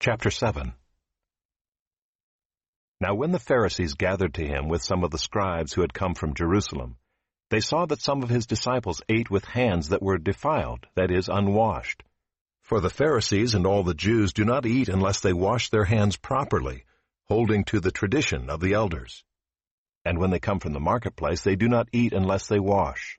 Chapter 7 Now when the Pharisees gathered to him with some of the scribes who had come from Jerusalem, they saw that some of his disciples ate with hands that were defiled, that is, unwashed. For the Pharisees and all the Jews do not eat unless they wash their hands properly, holding to the tradition of the elders. And when they come from the marketplace, they do not eat unless they wash.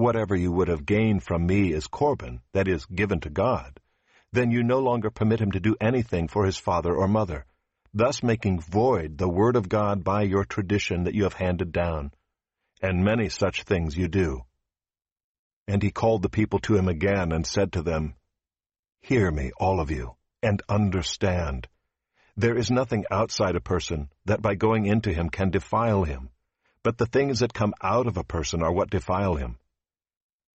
whatever you would have gained from me is Corban, that is, given to God, then you no longer permit him to do anything for his father or mother, thus making void the word of God by your tradition that you have handed down. And many such things you do. And he called the people to him again and said to them, Hear me, all of you, and understand. There is nothing outside a person that by going into him can defile him, but the things that come out of a person are what defile him.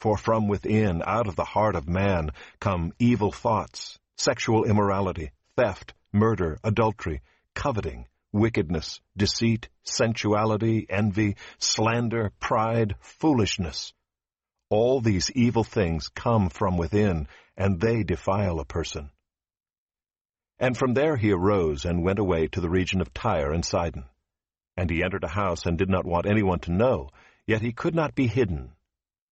For from within, out of the heart of man, come evil thoughts, sexual immorality, theft, murder, adultery, coveting, wickedness, deceit, sensuality, envy, slander, pride, foolishness. All these evil things come from within, and they defile a person. And from there he arose and went away to the region of Tyre and Sidon. And he entered a house and did not want anyone to know, yet he could not be hidden.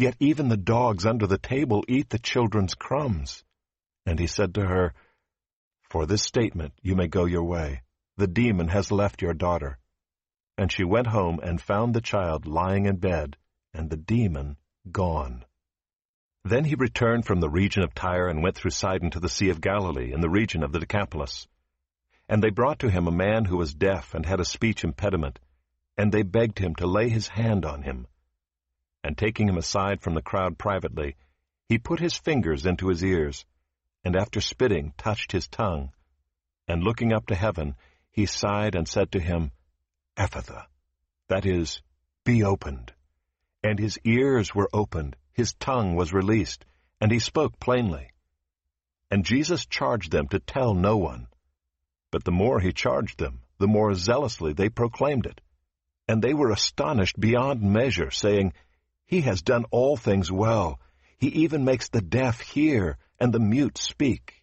Yet even the dogs under the table eat the children's crumbs. And he said to her, For this statement you may go your way. The demon has left your daughter. And she went home and found the child lying in bed, and the demon gone. Then he returned from the region of Tyre and went through Sidon to the Sea of Galilee in the region of the Decapolis. And they brought to him a man who was deaf and had a speech impediment, and they begged him to lay his hand on him and taking him aside from the crowd privately, he put his fingers into his ears, and after spitting touched his tongue. And looking up to heaven, he sighed and said to him, Ephphatha, that is, be opened. And his ears were opened, his tongue was released, and he spoke plainly. And Jesus charged them to tell no one. But the more he charged them, the more zealously they proclaimed it. And they were astonished beyond measure, saying, he has done all things well. He even makes the deaf hear and the mute speak.